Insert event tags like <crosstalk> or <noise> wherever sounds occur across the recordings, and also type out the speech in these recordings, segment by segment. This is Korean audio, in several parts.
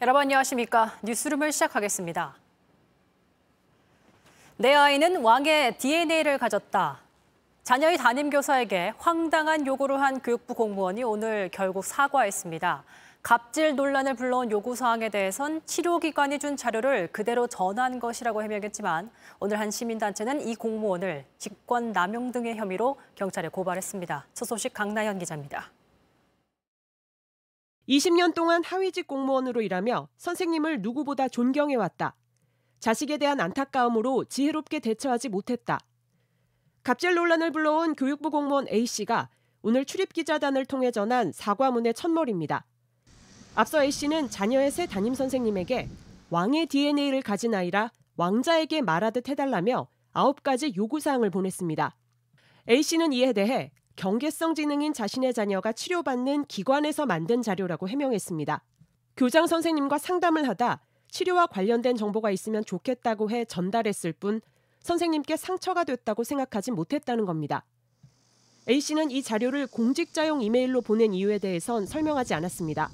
여러분 안녕하십니까? 뉴스룸을 시작하겠습니다. 내 아이는 왕의 DNA를 가졌다. 자녀의 담임교사에게 황당한 요구를 한 교육부 공무원이 오늘 결국 사과했습니다. 갑질 논란을 불러온 요구사항에 대해선 치료기관이 준 자료를 그대로 전한 것이라고 해명했지만 오늘 한 시민단체는 이 공무원을 직권남용 등의 혐의로 경찰에 고발했습니다. 첫 소식 강나현 기자입니다. 20년 동안 하위직 공무원으로 일하며 선생님을 누구보다 존경해왔다. 자식에 대한 안타까움으로 지혜롭게 대처하지 못했다. 갑질 논란을 불러온 교육부 공무원 A씨가 오늘 출입기자단을 통해 전한 사과문의 첫머리입니다. 앞서 A씨는 자녀의 새 담임 선생님에게 왕의 DNA를 가진 아이라 왕자에게 말하듯 해달라며 아홉 가지 요구사항을 보냈습니다. A씨는 이에 대해 경계성 지능인 자신의 자녀가 치료받는 기관에서 만든 자료라고 해명했습니다. 교장 선생님과 상담을 하다 치료와 관련된 정보가 있으면 좋겠다고 해 전달했을 뿐 선생님께 상처가 됐다고 생각하지 못했다는 겁니다. A씨는 이 자료를 공직자용 이메일로 보낸 이유에 대해선 설명하지 않았습니다.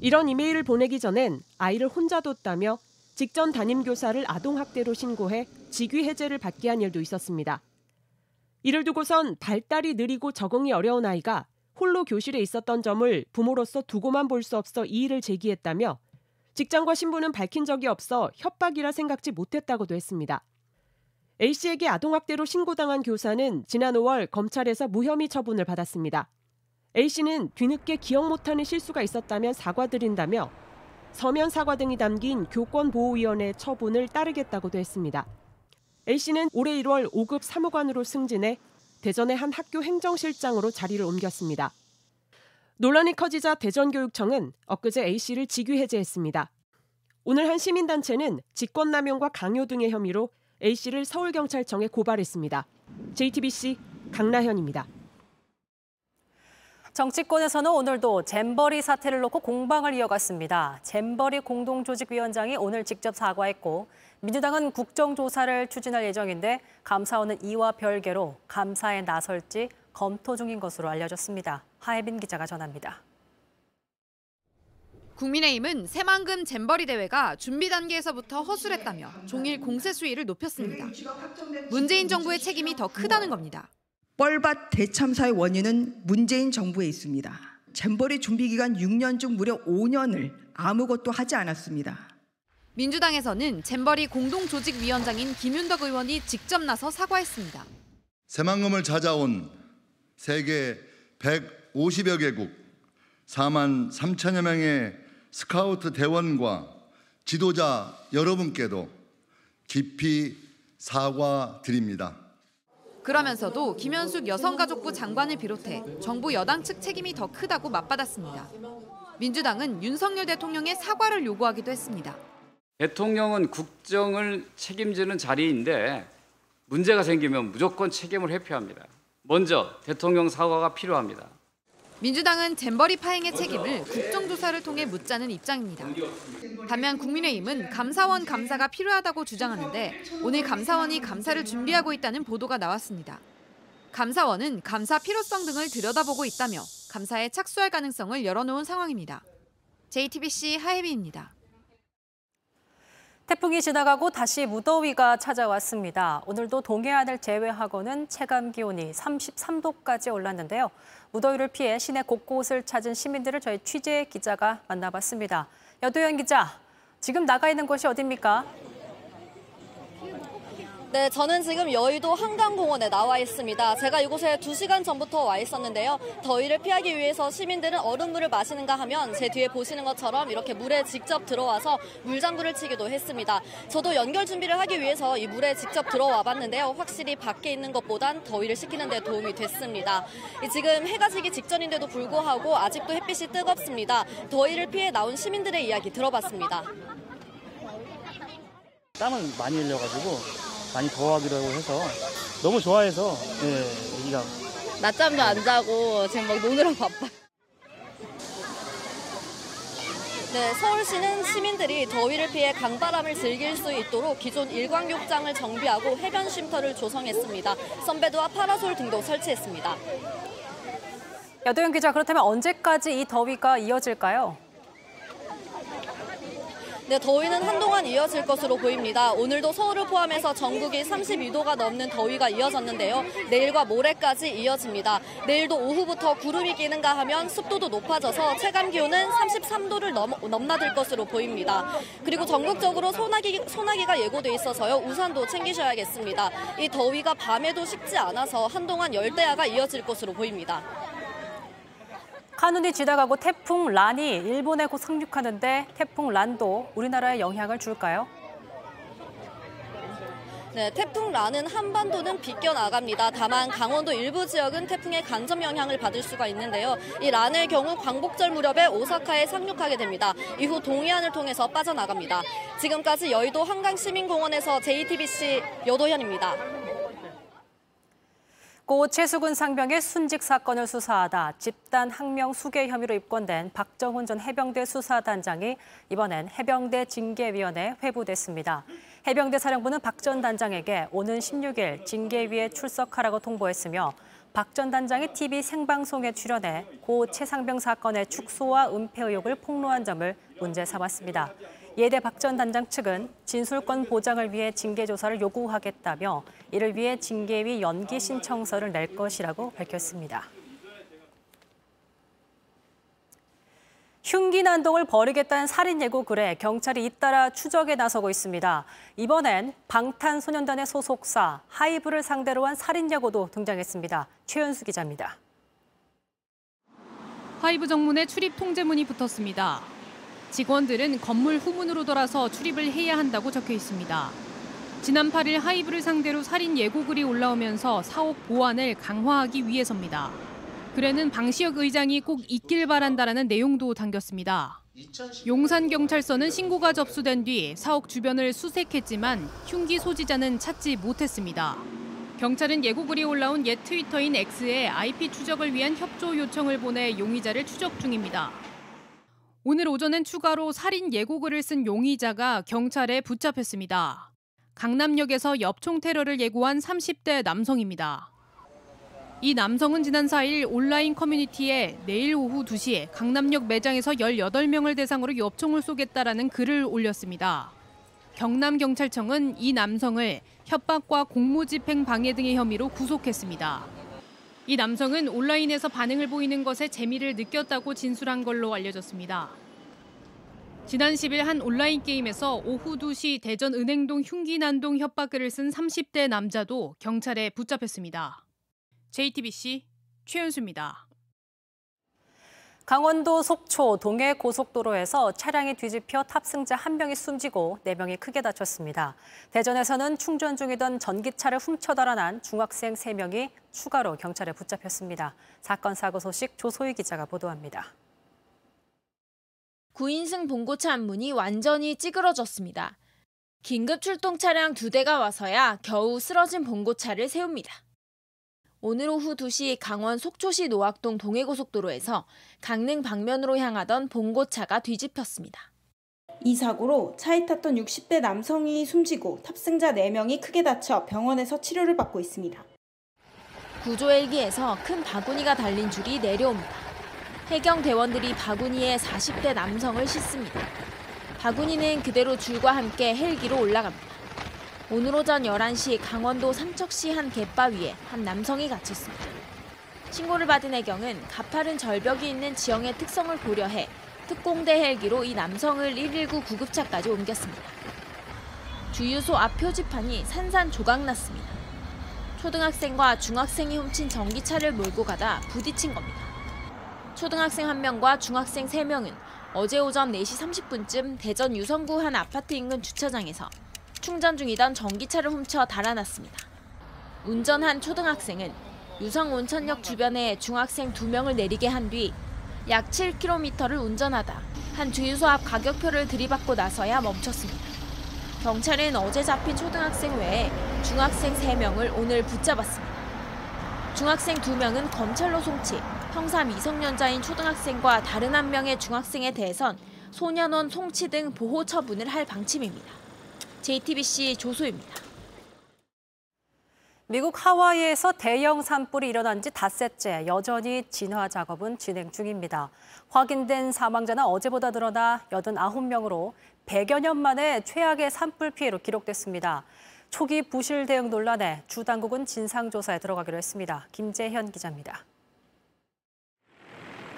이런 이메일을 보내기 전엔 아이를 혼자 뒀다며 직전 담임 교사를 아동학대로 신고해 직위 해제를 받게 한 일도 있었습니다. 이를 두고선 발달이 느리고 적응이 어려운 아이가 홀로 교실에 있었던 점을 부모로서 두고만 볼 수 없어 이의를 제기했다며 직장과 신분은 밝힌 적이 없어 협박이라 생각지 못했다고도 했습니다. A씨에게 아동학대로 신고당한 교사는 지난 5월 검찰에서 무혐의 처분을 받았습니다. A씨는 뒤늦게 기억 못하는 실수가 있었다면 사과드린다며 서면 사과 등이 담긴 교권보호위원회 처분을 따르겠다고도 했습니다. A씨는 올해 1월 5급 사무관으로 승진해 대전의 한 학교 행정실장으로 자리를 옮겼습니다. 논란이 커지자 대전교육청은 엊그제 A씨를 직위 해제했습니다. 오늘 한 시민단체는 직권남용과 강요 등의 혐의로 A씨를 서울경찰청에 고발했습니다. JTBC 강나현입니다. 정치권에서는 오늘도 잼버리 사태를 놓고 공방을 이어갔습니다. 잼버리 공동조직위원장이 오늘 직접 사과했고 민주당은 국정조사를 추진할 예정인데 감사원은 이와 별개로 감사에 나설지 검토 중인 것으로 알려졌습니다. 하혜빈 기자가 전합니다. 국민의힘은 새만금 잼버리 대회가 준비 단계에서부터 허술했다며 종일 공세 수위를 높였습니다. 문재인 정부의 책임이 더 크다는 겁니다. 뻘밭 대참사의 원인은 문재인 정부에 있습니다. 잼버리 준비 기간 6년 중 무려 5년을 아무것도 하지 않았습니다. 민주당에서는 잼버리 공동조직위원장인 김윤덕 의원이 직접 나서 사과했습니다. 새만금을 찾아온 세계 150여 개국 4만 3천여 명의 스카우트 대원과 지도자 여러분께도 깊이 사과드립니다. 그러면서도 김현숙 여성가족부 장관을 비롯해 정부 여당 측 책임이 더 크다고 맞받았습니다. 민주당은 윤석열 대통령의 사과를 요구하기도 했습니다. 대통령은 국정을 책임지는 자리인데 문제가 생기면 무조건 책임을 회피합니다. 먼저 대통령 사과가 필요합니다. 민주당은 잼버리 파행의 책임을 국정조사를 통해 묻자는 입장입니다. 반면 국민의힘은 감사원 감사가 필요하다고 주장하는데 오늘 감사원이 감사를 준비하고 있다는 보도가 나왔습니다. 감사원은 감사 필요성 등을 들여다보고 있다며 감사에 착수할 가능성을 열어놓은 상황입니다. JTBC 하혜비입니다. 태풍이 지나가고 다시 무더위가 찾아왔습니다. 오늘도 동해안을 제외하고는 체감 기온이 33도까지 올랐는데요. 무더위를 피해 시내 곳곳을 찾은 시민들을 저희 취재 기자가 만나봤습니다. 여도현 기자, 지금 나가 있는 곳이 어디입니까? 네, 저는 지금 여의도 한강공원에 나와 있습니다. 제가 이곳에 2시간 전부터 와 있었는데요. 더위를 피하기 위해서 시민들은 얼음물을 마시는가 하면 제 뒤에 보시는 것처럼 이렇게 물에 직접 들어와서 물장구를 치기도 했습니다. 저도 연결 준비를 하기 위해서 이 물에 직접 들어와 봤는데요. 확실히 밖에 있는 것보단 더위를 식히는 데 도움이 됐습니다. 지금 해가 지기 직전인데도 불구하고 아직도 햇빛이 뜨겁습니다. 더위를 피해 나온 시민들의 이야기 들어봤습니다. 땀은 많이 흘려가지고 많이 더워하기로 해서 너무 좋아해서 네, 애기가 낮잠도 안 자고 지금 막 노느라 바빠. 네, 서울시는 시민들이 더위를 피해 강바람을 즐길 수 있도록 기존 일광욕장을 정비하고 해변 쉼터를 조성했습니다. 선베드와 파라솔 등도 설치했습니다. 여도현 기자, 그렇다면 언제까지 이 더위가 이어질까요? 네, 더위는 한동안 이어질 것으로 보입니다. 오늘도 서울을 포함해서 전국이 32도가 넘는 더위가 이어졌는데요. 내일과 모레까지 이어집니다. 내일도 오후부터 구름이 끼는가 하면 습도도 높아져서 체감 기온은 33도를 넘, 넘나들 것으로 보입니다. 그리고 전국적으로 소나기, 소나기가 예고돼 있어서요. 우산도 챙기셔야겠습니다. 이 더위가 밤에도 식지 않아서 한동안 열대야가 이어질 것으로 보입니다. 카눈이 지나가고 태풍 란이 일본에 곧 상륙하는데 태풍 란도 우리나라에 영향을 줄까요? 네, 태풍 란은 한반도는 비껴나갑니다. 다만 강원도 일부 지역은 태풍의 간접 영향을 받을 수가 있는데요. 이 란의 경우 광복절 무렵에 오사카에 상륙하게 됩니다. 이후 동해안을 통해서 빠져나갑니다. 지금까지 여의도 한강시민공원에서 JTBC 여도현입니다. 고 최수근 상병의 순직 사건을 수사하다 집단 항명 수괴 혐의로 입건된 박정훈 전 해병대 수사단장이 이번엔 해병대 징계위원회에 회부됐습니다. 해병대 사령부는 박 전 단장에게 오는 16일 징계위에 출석하라고 통보했으며 박 전 단장이 TV 생방송에 출연해 고 최상병 사건의 축소와 은폐 의혹을 폭로한 점을 문제 삼았습니다. 예대 박 전 단장 측은 진술권 보장을 위해 징계 조사를 요구하겠다며 이를 위해 징계위 연기 신청서를 낼 것이라고 밝혔습니다. 흉기 난동을 벌이겠다는 살인 예고글에 경찰이 잇따라 추적에 나서고 있습니다. 이번엔 방탄소년단의 소속사 하이브를 상대로 한 살인 예고도 등장했습니다. 최연수 기자입니다. 하이브 정문에 출입 통제문이 붙었습니다. 직원들은 건물 후문으로 돌아서 출입을 해야 한다고 적혀 있습니다. 지난 8일 하이브를 상대로 살인 예고글이 올라오면서 사옥 보안을 강화하기 위해서입니다. 글에는 방시혁 의장이 꼭 있길 바란다라는 내용도 담겼습니다. 용산경찰서는 신고가 접수된 뒤 사옥 주변을 수색했지만 흉기 소지자는 찾지 못했습니다. 경찰은 예고글이 올라온 옛 트위터인 X에 IP 추적을 위한 협조 요청을 보내 용의자를 추적 중입니다. 오늘 오전엔 추가로 살인 예고글을 쓴 용의자가 경찰에 붙잡혔습니다. 강남역에서 엽총 테러를 예고한 30대 남성입니다. 이 남성은 지난 4일 온라인 커뮤니티에 내일 오후 2시에 강남역 매장에서 18명을 대상으로 엽총을 쏘겠다라는 글을 올렸습니다. 경남경찰청은 이 남성을 협박과 공무집행 방해 등의 혐의로 구속했습니다. 이 남성은 온라인에서 반응을 보이는 것에 재미를 느꼈다고 진술한 걸로 알려졌습니다. 지난 10일 한 온라인 게임에서 오후 2시 대전 은행동 흉기 난동 협박글을 쓴 30대 남자도 경찰에 붙잡혔습니다. JTBC 최연수입니다. 강원도 속초 동해 고속도로에서 차량이 뒤집혀 탑승자 한 명이 숨지고 네 명이 크게 다쳤습니다. 대전에서는 충전 중이던 전기차를 훔쳐 달아난 중학생 세 명이 추가로 경찰에 붙잡혔습니다. 사건 사고 소식 조소희 기자가 보도합니다. 9인승 봉고차 한 문이 완전히 찌그러졌습니다. 긴급 출동 차량 두 대가 와서야 겨우 쓰러진 봉고차를 세웁니다. 오늘 오후 2시 강원 속초시 노악동 동해고속도로에서 강릉 방면으로 향하던 봉고차가 뒤집혔습니다. 이 사고로 차에 탔던 60대 남성이 숨지고 탑승자 4명이 크게 다쳐 병원에서 치료를 받고 있습니다. 구조 헬기에서 큰 바구니가 달린 줄이 내려옵니다. 해경 대원들이 바구니에 40대 남성을 싣습니다. 바구니는 그대로 줄과 함께 헬기로 올라갑니다. 오늘 오전 11시 강원도 삼척시 한 갯바위에 한 남성이 갇혔습니다. 신고를 받은 해경은 가파른 절벽이 있는 지형의 특성을 고려해 특공대 헬기로 이 남성을 119 구급차까지 옮겼습니다. 주유소 앞 표지판이 산산조각났습니다. 초등학생과 중학생이 훔친 전기차를 몰고 가다 부딪힌 겁니다. 초등학생 1명과 중학생 3명은 어제 오전 4시 30분쯤 대전 유성구 한 아파트 인근 주차장에서 충전 중이던 전기차를 훔쳐 달아났습니다. 운전한 초등학생은 유성 온천역 주변에 중학생 2명을 내리게 한 뒤 약 7km를 운전하다 한 주유소 앞 가격표를 들이받고 나서야 멈췄습니다. 경찰은 어제 잡힌 초등학생 외에 중학생 3명을 오늘 붙잡았습니다. 중학생 2명은 검찰로 송치, 형사 미성년자인 초등학생과 다른 한 명의 중학생에 대해선 소년원 송치 등 보호 처분을 할 방침입니다. JTBC 조소입니다. 미국 하와이에서 대형 산불이 일어난 지 닷새째 여전히 진화 작업은 진행 중입니다. 확인된 사망자는 어제보다 늘어나 89명으로 100여 년 만에 최악의 산불 피해로 기록됐습니다. 초기 부실 대응 논란에 주 당국은 진상조사에 들어가기로 했습니다. 김재현 기자입니다.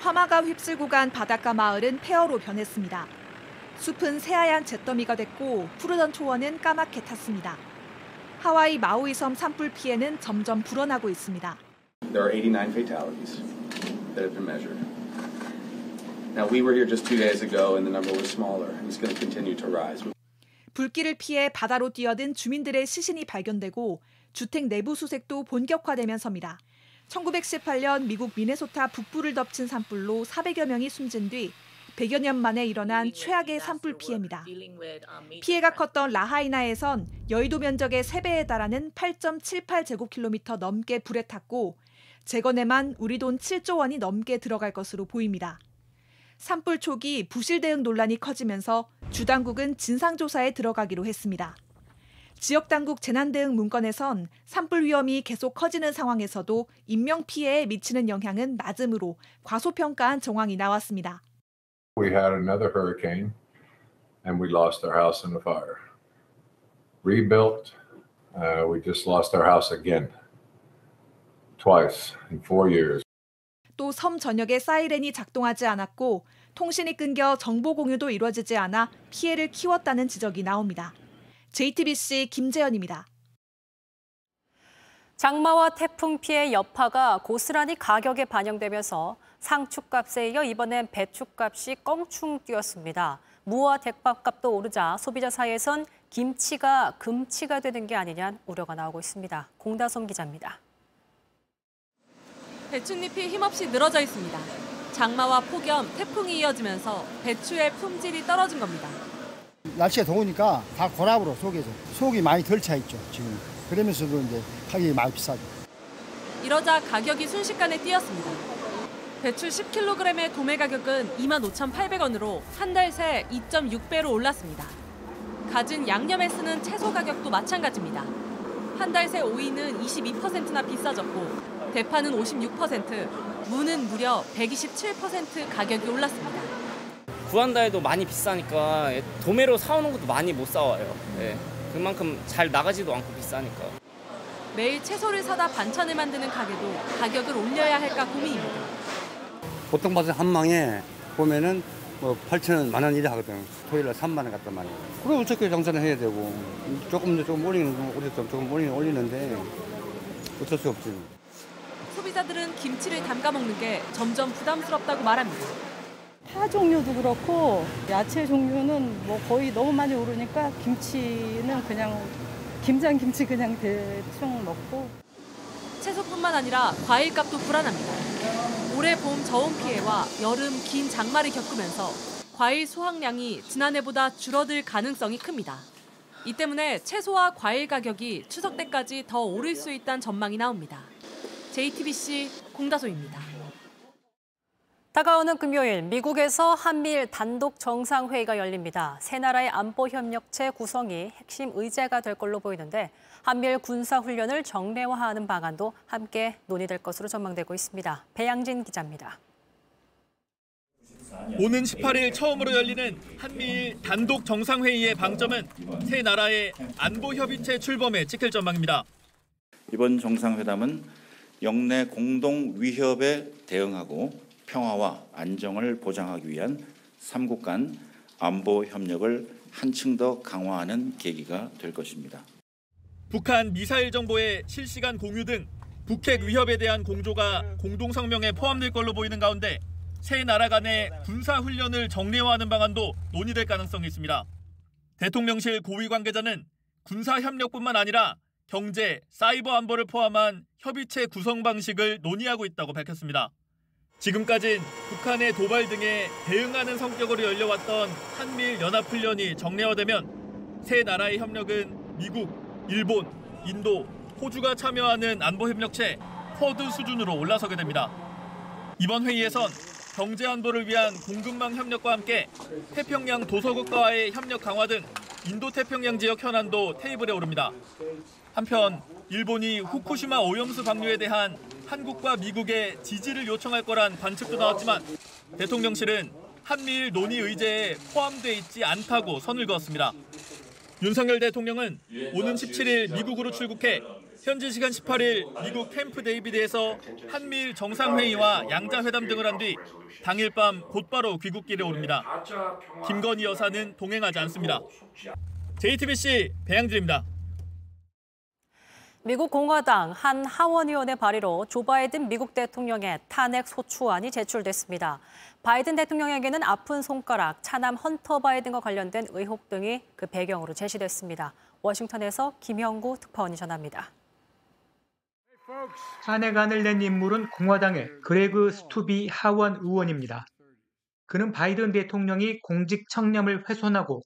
화마가 휩쓸고 간 바닷가 마을은 폐허로 변했습니다. 숲은 새하얀 잿더미가 됐고 푸르던 초원은 까맣게 탔습니다. 하와이 마우이 섬 산불 피해는 점점 불어나고 있습니다. There are 89 fatalities that have been measured. Now, we were here just two days ago and the number was smaller, and it's going to continue to rise. 불길을 피해 바다로 뛰어든 주민들의 시신이 발견되고 주택 내부 수색도 본격화되면서입니다. 1918년 미국 미네소타 북부를 덮친 산불로 400여 명이 숨진 뒤 100여 년 만에 일어난 최악의 산불 피해입니다. 피해가 컸던 라하이나에선 여의도 면적의 3배에 달하는 8.78제곱킬로미터 넘게 불에 탔고 재건에만 우리 돈 7조 원이 넘게 들어갈 것으로 보입니다. 산불 초기 부실 대응 논란이 커지면서 주 당국은 진상조사에 들어가기로 했습니다. 지역 당국 재난 대응 문건에선 산불 위험이 계속 커지는 상황에서도 인명 피해에 미치는 영향은 낮음으로 과소평가한 정황이 나왔습니다. We had another hurricane and we lost our house in a fire. Rebuilt, uh, we just lost our house again. Twice in four years. 또 섬 전역에 사이렌이 작동하지 않았고 통신이 끊겨 정보 공유도 이루어지지 않아 피해를 키웠다는 지적이 나옵니다. JTBC 김재현입니다. 장마와 태풍 피해 여파가 고스란히 가격에 반영되면서 상추값에 이어 이번엔 배추값이 껑충 뛰었습니다. 무와 대밥값도 오르자 소비자 사이에선 김치가 금치가 되는 게 아니냐는 우려가 나오고 있습니다. 공다솜 기자입니다. 배춧잎이 힘없이 늘어져 있습니다. 장마와 폭염, 태풍이 이어지면서 배추의 품질이 떨어진 겁니다. 날씨가 더우니까 다 고랍으로 속에서 속이 많이 덜 차 있죠 지금 그러면서도 이제 가격이 많이 비싸죠. 이러자 가격이 순식간에 뛰었습니다. 배추 10kg의 도매 가격은 25,800원으로 한 달 새 2.6배로 올랐습니다. 갖은 양념에 쓰는 채소 가격도 마찬가지입니다. 한 달 새 오이는 22%나 비싸졌고 대파는 56%, 무는 무려 127% 가격이 올랐습니다. 구한다 해도 많이 비싸니까 도매로 사오는 것도 많이 못 사와요. 예. 그만큼 잘 나가지도 않고 비싸니까. 매일 채소를 사다 반찬을 만드는 가게도 가격을 올려야 할까 고민입니다. 보통 봐서 한 망에 보면은 뭐 8천 원, 만 원 이래 하거든. 토요일 날 3만 원 갖단 말이야. 그럼 어떻게 장사를 해야 되고 조금 조금 올리는 거 올리는 조금 올리는 올리는데 어쩔 수 없지. 소비자들은 김치를 담가 먹는 게 점점 부담스럽다고 말합니다. 파 종류도 그렇고 야채 종류는 뭐 거의 너무 많이 오르니까 김치는 그냥 김장 김치 그냥 대충 먹고 채소뿐만 아니라 과일값도 불안합니다. 올해 봄 저온 피해와 여름 긴 장마를 겪으면서 과일 수확량이 지난해보다 줄어들 가능성이 큽니다. 이 때문에 채소와 과일 가격이 추석 때까지 더 오를 수 있다는 전망이 나옵니다. JTBC 공다소입니다. 다가오는 금요일 미국에서 한미일 단독 정상회의가 열립니다. 세 나라의 안보 협력체 구성이 핵심 의제가 될 걸로 보이는데 한미일 군사 훈련을 정례화하는 방안도 함께 논의될 것으로 전망되고 있습니다. 배양진 기자입니다. 오는 18일 처음으로 열리는 한미일 단독 정상회의의 방점은 세 나라의 안보 협의체 출범에 찍힐 전망입니다. 이번 정상회담은 영내 공동 위협에 대응하고 평화와 안정을 보장하기 위한 삼국 간 안보 협력을 한층 더 강화하는 계기가 될 것입니다. 북한 미사일 정보의 실시간 공유 등 북핵 위협에 대한 공조가 공동 성명에 포함될 걸로 보이는 가운데 세 나라 간의 군사 훈련을 정례화하는 방안도 논의될 가능성이 있습니다. 대통령실 고위 관계자는 군사 협력뿐만 아니라 경제, 사이버 안보를 포함한 협의체 구성 방식을 논의하고 있다고 밝혔습니다. 지금까진 북한의 도발 등에 대응하는 성격으로 열려왔던 한미일 연합훈련이 정례화되면 세 나라의 협력은 미국, 일본, 인도, 호주가 참여하는 안보협력체 쿼드 수준으로 올라서게 됩니다. 이번 회의에선 경제 안보를 위한 공급망 협력과 함께 태평양 도서국가와의 협력 강화 등 인도 태평양 지역 현안도 테이블에 오릅니다. 한편 일본이 후쿠시마 오염수 방류에 대한 한국과 미국의 지지를 요청할 거란 관측도 나왔지만 대통령실은 한미일 논의 의제에 포함돼 있지 않다고 선을 그었습니다. 윤석열 대통령은 오는 17일 미국으로 출국해 현지 시간 18일 미국 캠프 데이비드에서 한미일 정상회의와 양자회담 등을 한 뒤 당일 밤 곧바로 귀국길에 오릅니다. 김건희 여사는 동행하지 않습니다. JTBC 배양진입니다. 미국 공화당 한 하원의원의 발의로 조 바이든 미국 대통령의 탄핵 소추안이 제출됐습니다. 바이든 대통령에게는 아픈 손가락, 차남 헌터 바이든과 관련된 의혹 등이 그 배경으로 제시됐습니다. 워싱턴에서 김영구 특파원이 전합니다. 탄핵안을 낸 인물은 공화당의 그레그 스투비 하원 의원입니다. 그는 바이든 대통령이 공직 청렴을 훼손하고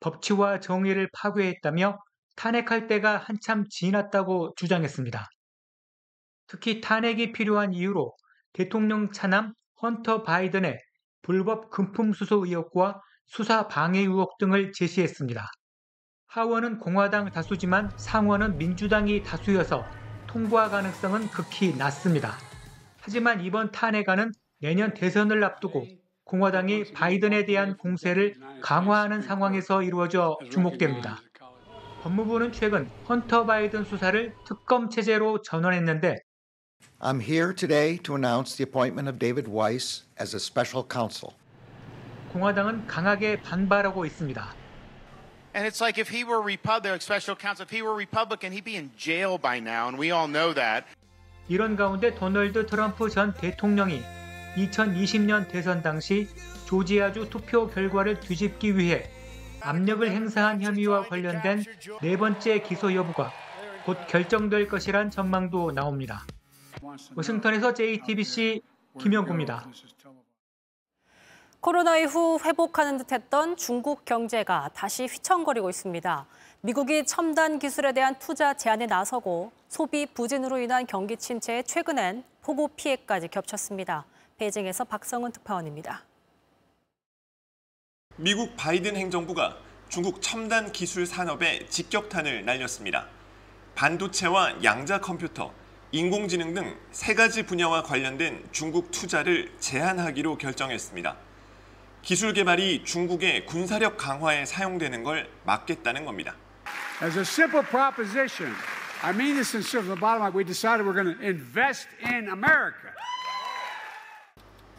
법치와 정의를 파괴했다며 탄핵할 때가 한참 지났다고 주장했습니다. 특히 탄핵이 필요한 이유로 대통령 차남 헌터 바이든의 불법 금품 수수 의혹과 수사 방해 의혹 등을 제시했습니다. 하원은 공화당 다수지만 상원은 민주당이 다수여서 통과 가능성은 극히 낮습니다. 하지만 이번 탄핵안은 내년 대선을 앞두고 공화당이 바이든에 대한 공세를 강화하는 상황에서 이루어져 주목됩니다. 법무부는 최근 헌터 바이든 수사를 특검 체제로 전환했는데 I'm here today to announce the appointment of David Weiss as a special counsel. 공화당은 강하게 반발하고 있습니다. And it's like if he were Republican, special counsel, if he were Republican, he'd be in jail by now, and we all know that. 이런 가운데 도널드 트럼프 전 대통령이 2020년 대선 당시 조지아주 투표 결과를 뒤집기 위해 압력을 행사한 혐의와 관련된 네 번째 기소 여부가 곧 결정될 것이란 전망도 나옵니다. 워싱턴에서 JTBC 김영구입니다. 코로나 이후 회복하는 듯했던 중국 경제가 다시 휘청거리고 있습니다. 미국이 첨단 기술에 대한 투자 제한에 나서고 소비 부진으로 인한 경기 침체에 최근엔 폭우 피해까지 겹쳤습니다. 베이징에서 박성은 특파원입니다. 미국 바이든 행정부가 중국 첨단 기술 산업에 직격탄을 날렸습니다. 반도체와 양자 컴퓨터, 인공지능 등 세 가지 분야와 관련된 중국 투자를 제한하기로 결정했습니다. 기술 개발이 중국의 군사력 강화에 사용되는 걸 막겠다는 겁니다. As a simple proposition, I mean this in simple. The bottom we decided we're going to invest in America.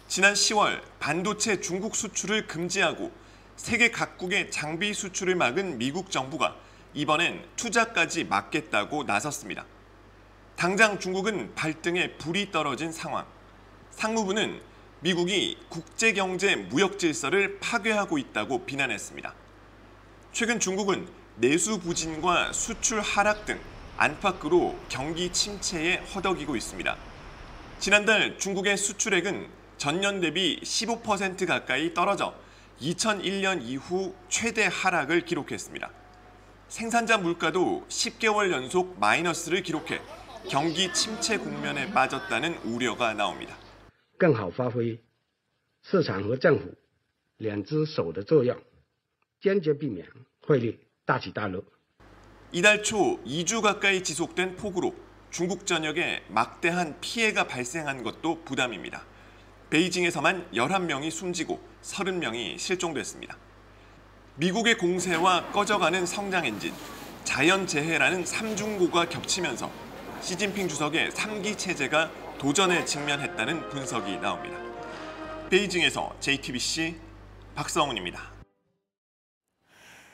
지난 10월 반도체 중국 수출을 금지하고 세계 각국의 장비 수출을 막은 미국 정부가 이번엔 투자까지 막겠다고 나섰습니다. 당장 중국은 발등에 불이 떨어진 상황. 상무부는 미국이 국제경제 무역 질서를 파괴하고 있다고 비난했습니다. 최근 중국은 내수 부진과 수출 하락 등 안팎으로 경기 침체에 허덕이고 있습니다. 지난달 중국의 수출액은 전년 대비 15% 가까이 떨어져 2001년 이후 최대 하락을 기록했습니다. 생산자 물가도 10개월 연속 마이너스를 기록해 경기 침체 국면에 빠졌다는 우려가 나옵니다. 更好发挥市场和政府两只手的作用，坚决避免汇率大起大落。 이달 초 2주 가까이 지속된 폭우로 중국 전역에 막대한 피해가 발생한 것도 부담입니다. 베이징에서만 11명이 숨지고 30명이 실종됐습니다. 미국의 공세와 꺼져가는 성장 엔진, 자연재해라는 삼중고가 겹치면서 시진핑 주석의 3기 체제가 도전에 직면했다는 분석이 나옵니다. 베이징에서 JTBC 박성훈입니다.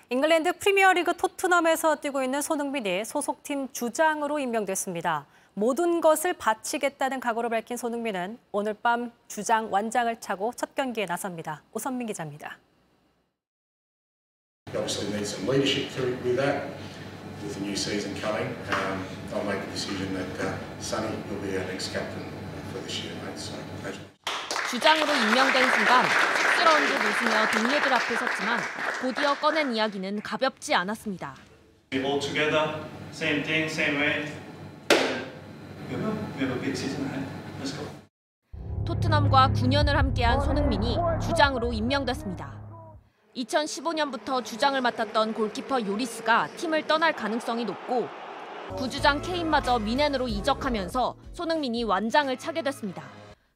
잉글랜드 프리미어리그 토트넘에서 뛰고 있는 손흥민이 소속팀 주장으로 임명됐습니다. 모든 것을 바치겠다는 각오를 밝힌 손흥민은 오늘 밤 주장 완장을 차고 첫 경기에 나섭니다. 오선민 기자입니다. Obviously need some leadership to do that. With the new season coming, um, I'll make the decision that uh, Sonny will be our next captain for this year, mate. So, congratulations. 주장으로 임명된 순간 쑥스러운 듯 웃으며 동료들 앞에 섰지만 곧이어 꺼낸 이야기는 가볍지 않았습니다. all together, same thing, same way. We have a, we have a big season ahead. Let's go. 토트넘과 9년을 함께한 손흥민이 주장으로 임명됐습니다. 2015년부터 주장을 맡았던 골키퍼 요리스가 팀을 떠날 가능성이 높고 부주장 케인마저 미넨으로 이적하면서 손흥민이 완장을 차게 됐습니다.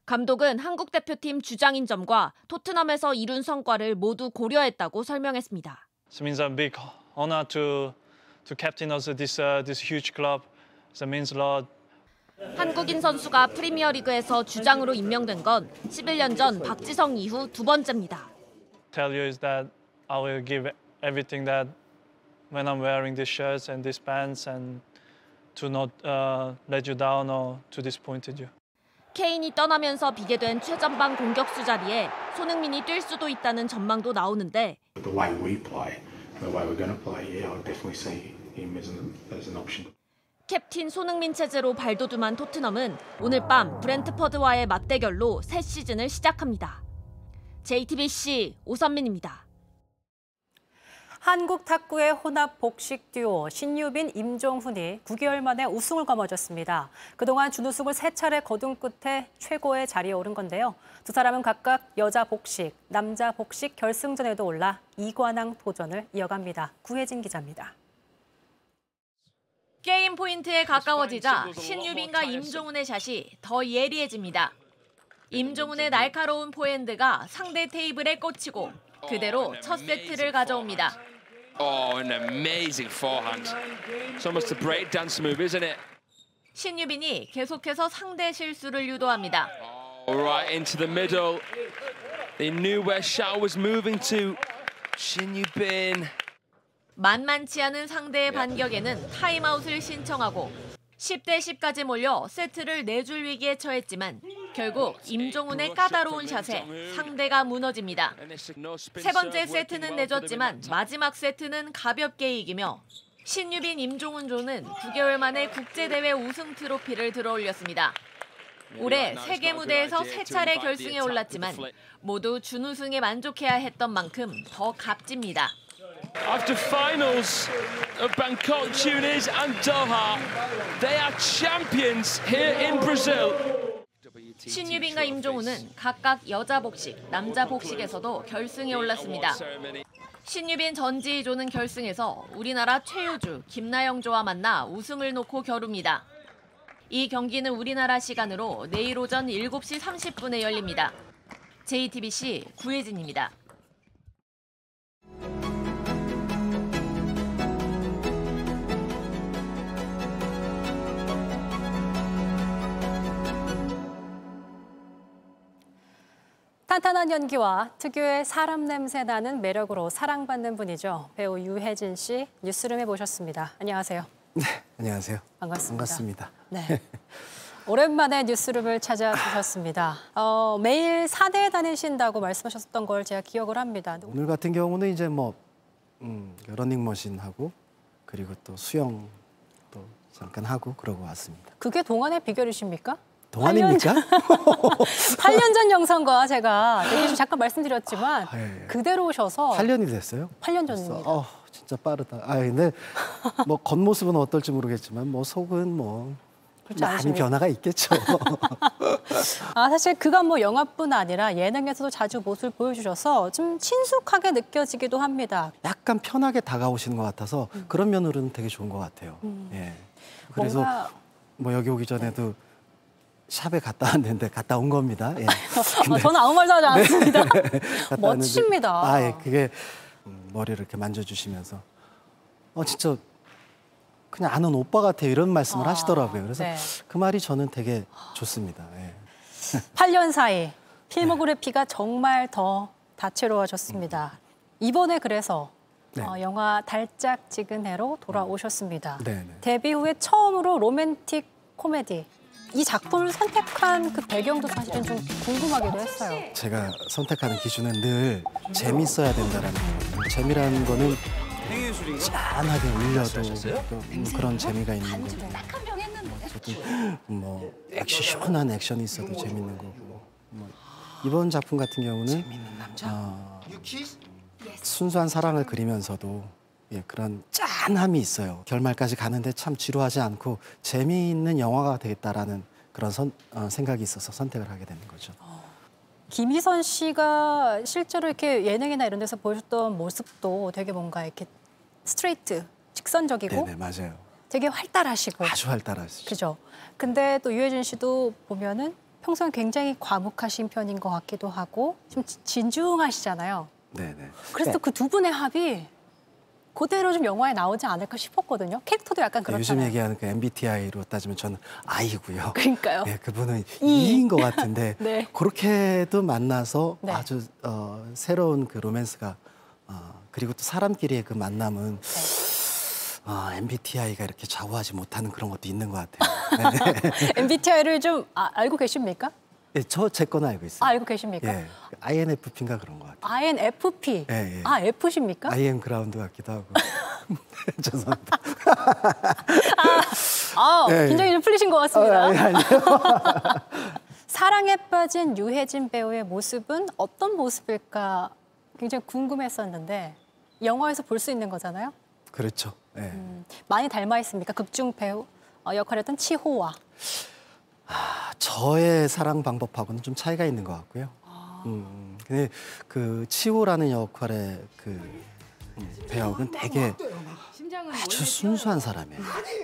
감독은 한국 대표팀 주장인 점과 토트넘에서 이룬 성과를 모두 고려했다고 설명했습니다. It means a big honor to to captain also this uh, this huge club. It means a lot. 한국인 선수가 프리미어리그에서 주장으로 임명된 건 11년 전 박지성 이후 두 번째입니다. Tell you is that I will give everything that when I'm wearing these shirts and these pants and to not uh, let you down or to disappoint you. 케인이 떠나면서 비게 된 최전방 공격수 자리에 손흥민이 뛸 수도 있다는 전망도 나오는데 The way we play, the way we're going to play, yeah, I definitely see him as an, as an option. 캡틴 손흥민 체제로 발돋움한 토트넘은 오늘 밤 브렌트퍼드와의 맞대결로 새 시즌을 시작합니다. JTBC 오선민입니다. 한국 탁구의 혼합 복식 듀오 신유빈, 임종훈이 9개월 만에 우승을 거머쥐었습니다. 그동안 준우승을 세 차례 거둔 끝에 최고의 자리에 오른 건데요. 두 사람은 각각 여자 복식, 남자 복식 결승전에도 올라 이관왕 도전을 이어갑니다. 구혜진 기자입니다. 게임 포인트에 가까워지자 신유빈과 임종훈의 샷이 더 예리해집니다. 임종훈의 날카로운 포핸드가 상대 테이블에 꽂히고 그대로 첫 세트를 가져옵니다. Oh, an amazing forehand. It's almost a breakdance move, isn't it? 신유빈이 계속해서 상대 실수를 유도합니다. Right into the middle. They knew where Shao was moving to. Shin Yubin. 만만치 않은 상대의 반격에는 타임아웃을 신청하고 10대 10까지 몰려 세트를 내줄 위기에 처했지만 결국 임종훈의 까다로운 샷에 상대가 무너집니다. 세 번째 세트는 내줬지만 마지막 세트는 가볍게 이기며 신유빈 임종훈 조는 9개월 만에 국제대회 우승 트로피를 들어올렸습니다. 올해 세계 무대에서 세 차례 결승에 올랐지만 모두 준우승에 만족해야 했던 만큼 더 값집니다. After finals of Bangkok, Tunis, and Doha, they are champions here in Brazil. 신유빈과 임종훈은 각각 여자 복식, 남자 복식에서도 결승에 올랐습니다. 신유빈 전지희조는 결승에서 우리나라 최효주, 김나영조와 만나 우승을 놓고 겨룹니다. 이 경기는 우리나라 시간으로 내일 오전 7시 30분에 열립니다. JTBC 구혜진입니다. 탄탄한 연기와 특유의 사람 냄새 나는 매력으로 사랑받는 분이죠. 배우 유혜진 씨 뉴스룸에 모셨습니다. 안녕하세요. 네, 안녕하세요. 반갑습니다. 반갑습니다. 네. <laughs> 오랜만에 뉴스룸을 찾아주셨습니다. 어, 매일 사대에 다니신다고 말씀하셨던 걸 제가 기억을 합니다. 오늘 같은 경우는 이제 뭐 음, 러닝머신 하고 그리고 또 수영 또 잠깐 하고 그러고 왔습니다. 그게 동안의 비결이십니까? 동안입니까? 8년 <laughs> 전 영상과 제가 잠깐 말씀드렸지만 아, 예. 그대로 오셔서 8년이 됐어요? 8년 전입니다. 어, 진짜 빠르다. 아 근데 뭐 겉모습은 어떨지 모르겠지만 뭐 속은 뭐 그렇지 많이 않으십니까? 변화가 있겠죠. <laughs> 아 사실 그간 뭐 영화뿐 아니라 예능에서도 자주 모습을 보여주셔서 좀 친숙하게 느껴지기도 합니다. 약간 편하게 다가오시는 것 같아서 그런 면으로는 되게 좋은 것 같아요. 음. 예. 그래서 뭔가- 뭐 여기 오기 전에도 샵에 갔다 왔는데 갔다 온 겁니다. 예. <laughs> 어, 저는 아무 말도 하지 않았습니다. <laughs> 갔다 왔는데 멋집니다. 아, 예. 그게 음, 머리를 이렇게 만져주시면서 어 진짜 그냥 아는 오빠 같아요 이런 말씀을 아, 하시더라고요. 그래서 네. 그 말이 저는 되게 좋습니다. 예. <laughs> 8년 사이 필모그래피가 정말 더 다채로워졌습니다. 이번에 그래서 네. 어, 영화 달짝지근해로 돌아오셨습니다. 네, 네. 데뷔 후에 처음으로 로맨틱 코미디 이 작품을 선택한 그 배경도 사실은 좀 궁금하기도 했어요. 제가 선택하는 기준은 늘 재밌어야 된다라는 거예요. 재미라는 거는 짠하게 울려도 또, 음, 그런 재미가 있는 거고 어쨌든 뭐 액션 시원한 액션이 있어도 재밌는 거고 뭐 이번 작품 같은 경우는 어, 순수한 사랑을 그리면서도 예, 그런 짠함이 있어요. 결말까지 가는데 참 지루하지 않고 재미있는 영화가 되겠다라는 그런 선- 어, 생각이 있어서 선택을 하게 되는 거죠. 김희선 씨가 실제로 이렇게 예능이나 이런 데서 보여줬던 모습도 되게 뭔가 이렇게 스트레이트, 직선적이고 네네 맞아요. 되게 활달하시고 아주 활달하시죠. 그죠. 근데 또 유해진 씨도 보면은 평소에 굉장히 과묵하신 편인 것 같기도 하고 좀 지- 진중하시잖아요. 네네. 그래서 그두 분의 합이 그대로 좀 영화에 나오지 않을까 싶었거든요. 캐릭터도 약간 네, 요즘 그렇잖아요. 얘기하는 그 MBTI로 따지면 저는 I고요. <laughs> 그러니까요. 네, 그분은 E. E인 것 같은데 <laughs> 네. 그렇게도 만나서 네. 아주 어, 새로운 그 로맨스가 어, 그리고 또 사람끼리의 그 만남은 네. 어, MBTI가 이렇게 좌우하지 못하는 그런 것도 있는 것 같아요. <laughs> 네. MBTI를 좀 아, 알고 계십니까? 네, 저제 거는 알고 있어요. 아, 알고 계십니까? 예, INFP인가 그런 것 같아요. INFP. 예, 예. 아, F십니까? IM 그라운드 같기도 하고. <laughs> <laughs> 죄송합니다. 아, 예, 예. 굉장히 좀 풀리신 것 같습니다. 아, 아니. <laughs> 사랑에 빠진 유해진 배우의 모습은 어떤 모습일까 굉장히 궁금했었는데 영화에서 볼 수 있는 거잖아요. 그렇죠. 예. 음, 많이 닮아 있습니까? 극중 배우 어, 역할했던 치호와. 저의 사랑 방법하고는 좀 차이가 있는 것 같고요. 음, 근데 그 치호라는 역할의 그 음, 배역은 되게 아주 순수한 사람이에요.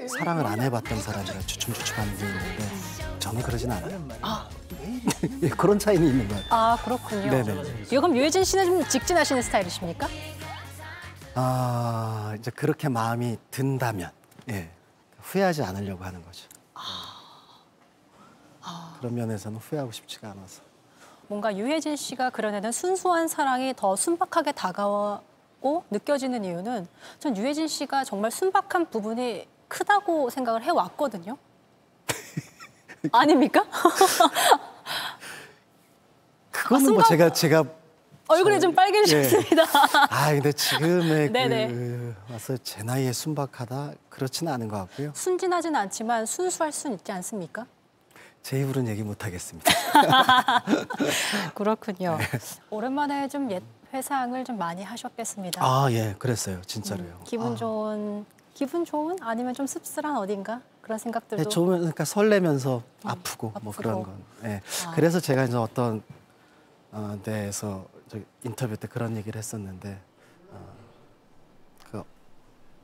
사랑을 안 해봤던 사람이라 주춤주춤하는 게 있는데 저는 그러진 않아요. <laughs> 예, 그런 차이는 있는 것 같아요. 아 그렇군요. 네네. 이 그럼 유해진 씨는 좀 직진하시는 스타일이십니까? 아 이제 그렇게 마음이 든다면 예, 후회하지 않으려고 하는 거죠. 그런 면에서는 후회하고 싶지가 않아서. 뭔가 유해진 씨가 그려내는 순수한 사랑이 더 순박하게 다가오고 느껴지는 이유는 전 유해진 씨가 정말 순박한 부분이 크다고 생각을 해왔거든요. <laughs> 아닙니까? <laughs> 그거는 뭐 순간- 제가 제가 얼굴이 좀 빨개지셨습니다. 아 근데 지금의. <laughs> 그 와서 제 나이에 순박하다 그렇지는 않은 것 같고요. 순진하진 않지만 순수할 수는 있지 않습니까? 제 입으로는 얘기 못 하겠습니다. <laughs> 그렇군요. 오랜만에 좀 옛 회상을 좀 많이 하셨겠습니다. 아 예, 그랬어요, 진짜로요. 기분 아. 좋은 기분 좋은 아니면 좀 씁쓸한 어딘가 그런 생각들도 네, 좋으면 그러니까 설레면서 아프고, 뭐 그런 건. 예. 아. 그래서 제가 이제 어떤 어, 데에서 저 인터뷰 때 그런 얘기를 했었는데 어, 그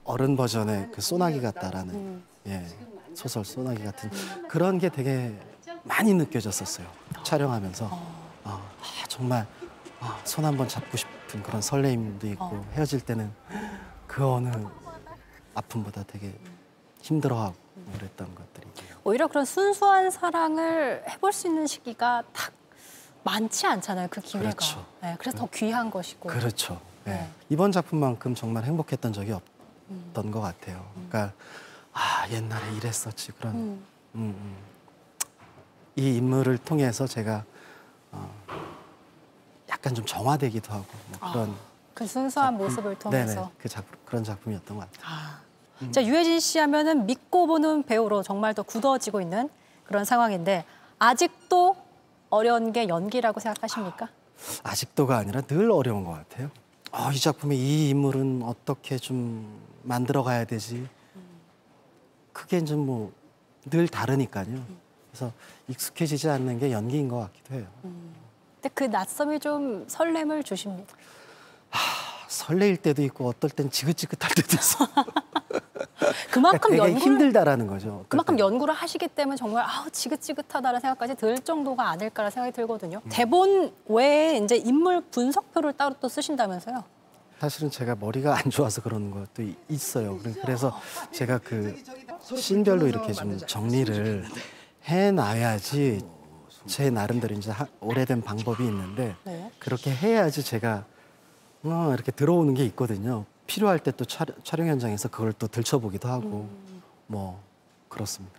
어른 버전의 그 소나기 같다라는 음. 예, 소설 소나기 같은 그런 게 되게 많이 느껴졌었어요. 촬영하면서 아, 아, 정말 아, 손 한 번 잡고 싶은 그런 설레임도 있고 어. 헤어질 때는 그 어느 아픔보다 되게 힘들어하고 뭐 그랬던 것들이 오히려 그런 순수한 사랑을 해볼 수 있는 시기가 딱 많지 않잖아요. 그 기회가. 그렇죠. 네, 그래서 더 귀한 것이고. 그렇죠. 예. 네. 이번 작품만큼 정말 행복했던 적이 음. 없던 것 같아요. 그러니까 아 옛날에 이랬었지 그런 음. 음, 음. 이 인물을 통해서 제가 어, 약간 좀 정화되기도 하고 뭐 그런 그 순수한 모습을 통해서. 네네 그 작품 그런 작품이었던 것 같아요. 음. 자 유해진 씨 하면은 믿고 보는 배우로 정말 더 굳어지고 있는 그런 상황인데 아직도 어려운 게 연기라고 생각하십니까? 아 직도가 아니라 늘 어려운 것 같아요. 아, 이 작품에 이 인물은 어떻게 좀 만들어 가야 되지? 그게 좀뭐늘 다르니까요. 그래서 익숙해지지 않는 게 연기인 것 같기도 해요. 근데 그 낯섦이 좀 설렘을 주십니다. 설레일 때도 있고 어떨 땐 지긋지긋할 때도 있어. <laughs> 그만큼 되게 연구를 힘들다라는 거죠. 그만큼 연구를 하시기 때문에 정말 아우 지긋지긋하다는 생각까지 들 정도가 아닐까라는 생각이 들거든요. 음. 대본 외에 이제 인물 분석표를 따로 또 쓰신다면서요? 사실은 제가 머리가 안 좋아서 그런 것도 이- 있어요. 그래- 그래서 제가 그 씬별로 이렇게 좀 정리를 해놔야지 제 나름대로 이제 하- 오래된 방법이 있는데 네. 그렇게 해야지 제가 어, 이렇게 들어오는 게 있거든요. 필요할 때 또 촬영 현장에서 그걸 또 들춰보기도 하고 뭐 그렇습니다.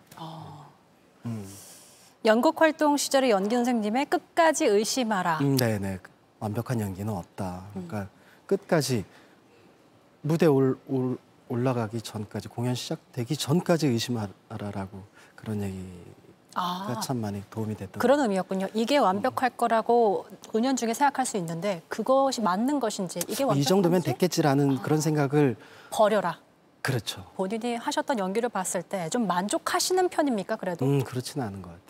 음. 연극 활동 시절의 연기 선생님의 끝까지 의심하라. 음, 네네 완벽한 연기는 없다. 그러니까 끝까지 무대 올, 올, 올라가기 전까지 공연 시작되기 전까지 의심하라라고 그런 얘기가 아. 참 많이 도움이 됐던. 그런 의미였군요. 이게 완벽할 거라고 은연 중에 생각할 수 있는데 그것이 맞는 것인지 이게 완벽한지 이 정도면 됐겠지라는 그런 생각을 버려라. 그렇죠. 본인이 하셨던 연기를 봤을 때 좀 만족하시는 편입니까? 그래도 음 그렇지는 않은 것 같아요.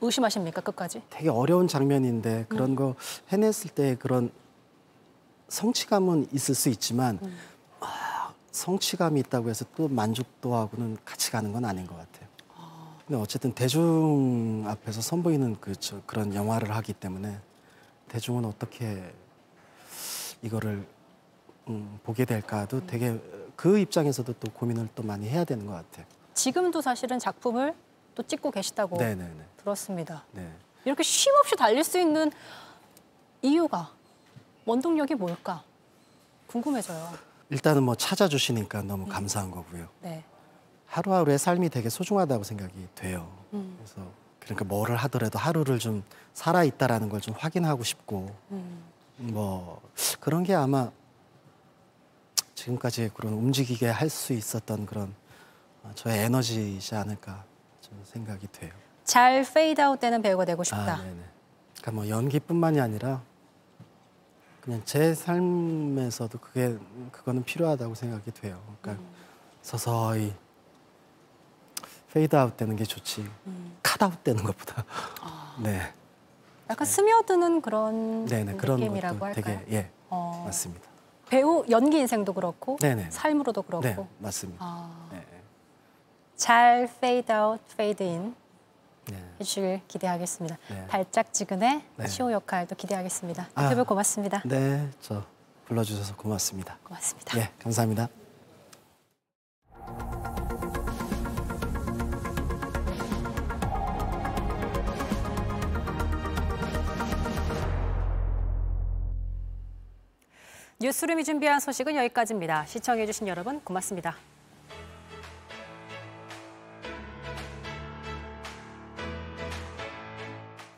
의심하십니까 끝까지? 되게 어려운 장면인데 그런 거 해냈을 때 그런 성취감은 있을 수 있지만 아, 성취감이 있다고 해서 또 만족도하고는 같이 가는 건 아닌 것 같아요. 근데 어쨌든 대중 앞에서 선보이는 그 저, 그런 영화를 하기 때문에 대중은 어떻게 이거를 음, 보게 될까도 되게 그 입장에서도 또 고민을 또 많이 해야 되는 것 같아요. 지금도 사실은 작품을 또 찍고 계시다고 네네네. 들었습니다. 네. 이렇게 쉼 없이 달릴 수 있는 이유가 원동력이 뭘까 궁금해져요. 일단은 뭐 찾아주시니까 너무 감사한 거고요. 네. 하루하루의 삶이 되게 소중하다고 생각이 돼요. 음. 그래서 그러니까 뭐를 하더라도 하루를 좀 살아 있다라는 걸 좀 확인하고 싶고 음. 뭐 그런 게 아마 지금까지 그런 움직이게 할 수 있었던 그런 어, 저의 에너지이지 않을까 좀 생각이 돼요. 잘 페이드 아웃 되는 배우가 되고 싶다. 아, 네네. 그러니까 뭐 연기뿐만이 아니라 그냥 제 삶에서도 그게 그거는 필요하다고 생각이 돼요. 그러니까 서서히 페이드 아웃 되는 게 좋지 cut out 되는 것보다 <laughs> 네, 약간 스며드는 그런 네네 그런 느낌이라고 것도 할까요? 되게 예 어, 맞습니다. 배우 연기 인생도 그렇고 네네. 삶으로도 그렇고 네 맞습니다. 아, 네. 잘 페이드 아웃, 페이드 인 네. 해주길 기대하겠습니다. 네. 달짝지근해 네. 치호 역할도 기대하겠습니다. 아. 인터뷰 고맙습니다. 네, 저 불러주셔서 고맙습니다. 고맙습니다. 예, 감사합니다. 뉴스룸이 준비한 소식은 여기까지입니다. 시청해주신 여러분 고맙습니다.